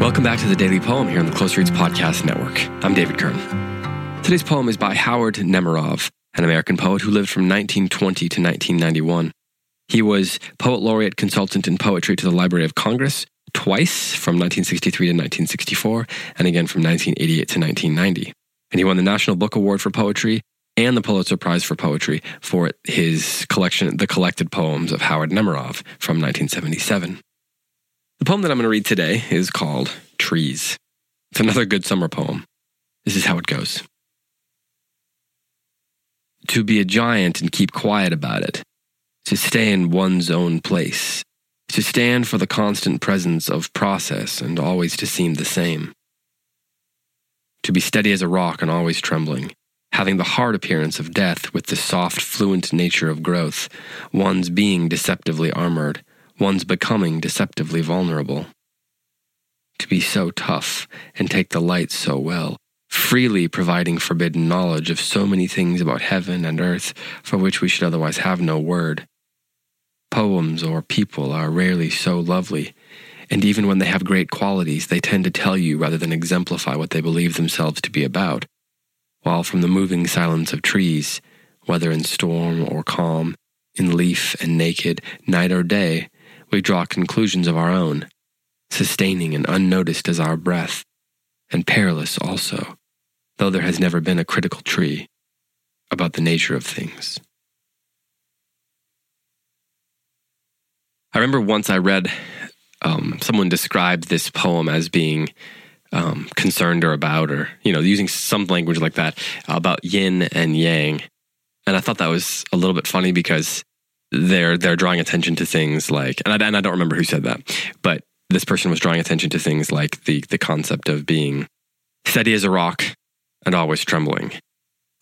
Welcome back to the Daily Poem here on the Close Reads Podcast Network. I'm David Kern. Today's poem is by Howard Nemerov, an American poet who lived from 1920 to 1991. He was Poet Laureate Consultant in Poetry to the Library of Congress twice from 1963 to 1964, and again from 1988 to 1990. And he won the National Book Award for Poetry and the Pulitzer Prize for Poetry for his collection, The Collected Poems of Howard Nemerov from 1977. The poem that I'm going to read today is called Trees. It's another good summer poem. This is how it goes. To be a giant and keep quiet about it, to stay in one's own place, to stand for the constant presence of process and always to seem the same. To be steady as a rock and always trembling, having the hard appearance of death with the soft, fluent nature of growth, one's being deceptively armored, one's becoming deceptively vulnerable. To be so tough and take the light so well, freely providing forbidden knowledge of so many things about heaven and earth for which we should otherwise have no word. Poems or people are rarely so lovely, and even when they have great qualities, they tend to tell you rather than exemplify what they believe themselves to be about. While from the moving silence of trees, whether in storm or calm, in leaf and naked, night or day, we draw conclusions of our own, sustaining and unnoticed as our breath, and perilous also, though there has never been a critical tree about the nature of things. I remember once I read um, someone described this poem as being um, concerned or about, or you know, using some language like that about yin and yang, and I thought that was a little bit funny because they're they're drawing attention to things like, and I, and I don't remember who said that, but this person was drawing attention to things like the the concept of being steady as a rock and always trembling,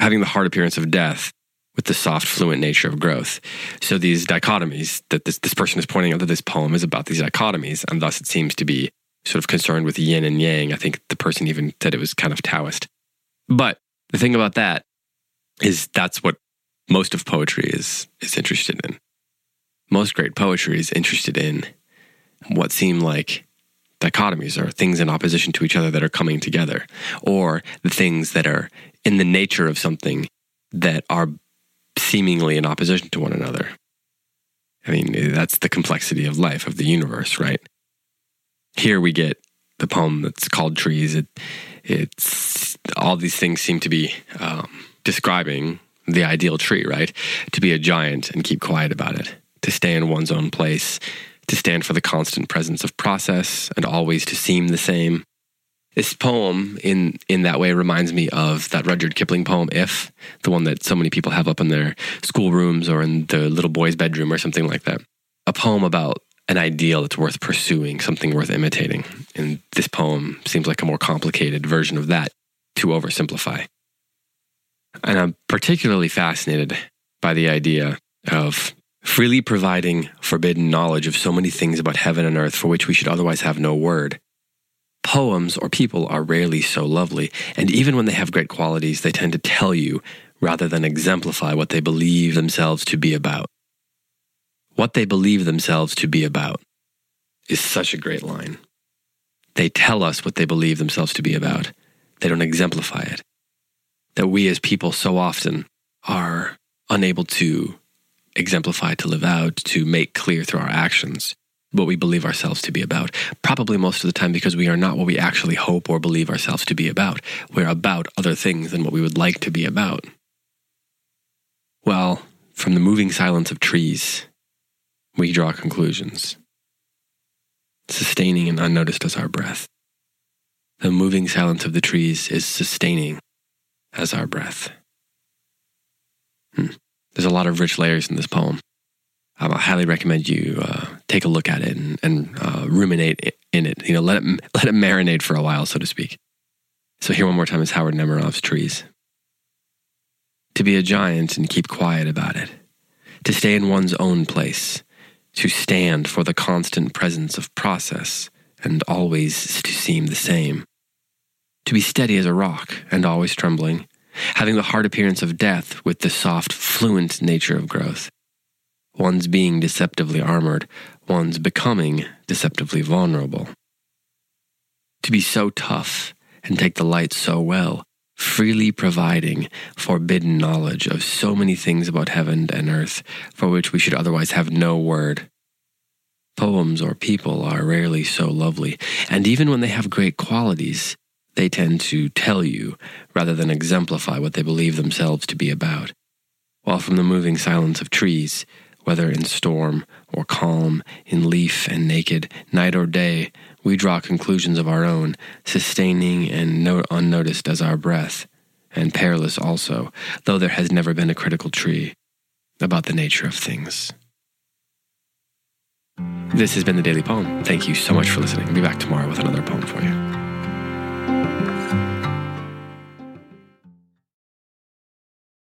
having the hard appearance of death with the soft, fluent nature of growth. So these dichotomies that this, this person is pointing out that this poem is about these dichotomies, and thus it seems to be sort of concerned with yin and yang. I think the person even said it was kind of Taoist. But the thing about that is that's what most of poetry is is interested in. Most great poetry is interested in what seem like dichotomies or things in opposition to each other that are coming together, or the things that are in the nature of something that are seemingly in opposition to one another. I mean, that's the complexity of life, of the universe, right? Here we get the poem that's called Trees. It, it's all these things seem to be um, describing the ideal tree, right? To be a giant and keep quiet about it, to stay in one's own place, to stand for the constant presence of process and always to seem the same, this poem, in in that way, reminds me of that Rudyard Kipling poem, "If," the one that so many people have up in their schoolrooms or in the little boy's bedroom or something like that. A poem about an ideal that's worth pursuing, something worth imitating. And this poem seems like a more complicated version of that to oversimplify. And I'm particularly fascinated by the idea of freely providing forbidden knowledge of so many things about heaven and earth for which we should otherwise have no word Poems or people are rarely so lovely, and even when they have great qualities, they tend to tell you rather than exemplify what they believe themselves to be about. What they believe themselves to be about is such a great line. They tell us what they believe themselves to be about, they don't exemplify it. That we as people so often are unable to exemplify, to live out, to make clear through our actions what we believe ourselves to be about. Probably most of the time because we are not what we actually hope or believe ourselves to be about. We're about other things than what we would like to be about. Well, from the moving silence of trees, we draw conclusions, sustaining and unnoticed as our breath. The moving silence of the trees is sustaining as our breath. Hmm. There's a lot of rich layers in this poem. I highly recommend you uh, take a look at it and, and uh, ruminate in it. You know, let it let it marinate for a while, so to speak. So here one more time is Howard Nemerov's Trees. To be a giant and keep quiet about it, to stay in one's own place, to stand for the constant presence of process and always to seem the same, to be steady as a rock and always trembling, having the hard appearance of death with the soft, fluent nature of growth one's being deceptively armored, one's becoming deceptively vulnerable. To be so tough and take the light so well, freely providing forbidden knowledge of so many things about heaven and earth for which we should otherwise have no word. Poems or people are rarely so lovely, and even when they have great qualities, they tend to tell you rather than exemplify what they believe themselves to be about. While from the moving silence of trees, whether in storm or calm, in leaf and naked, night or day, we draw conclusions of our own, sustaining and no- unnoticed as our breath, and perilous also, though there has never been a critical tree, about the nature of things. This has been the Daily Poem. Thank you so much for listening. I'll be back tomorrow with another poem for you.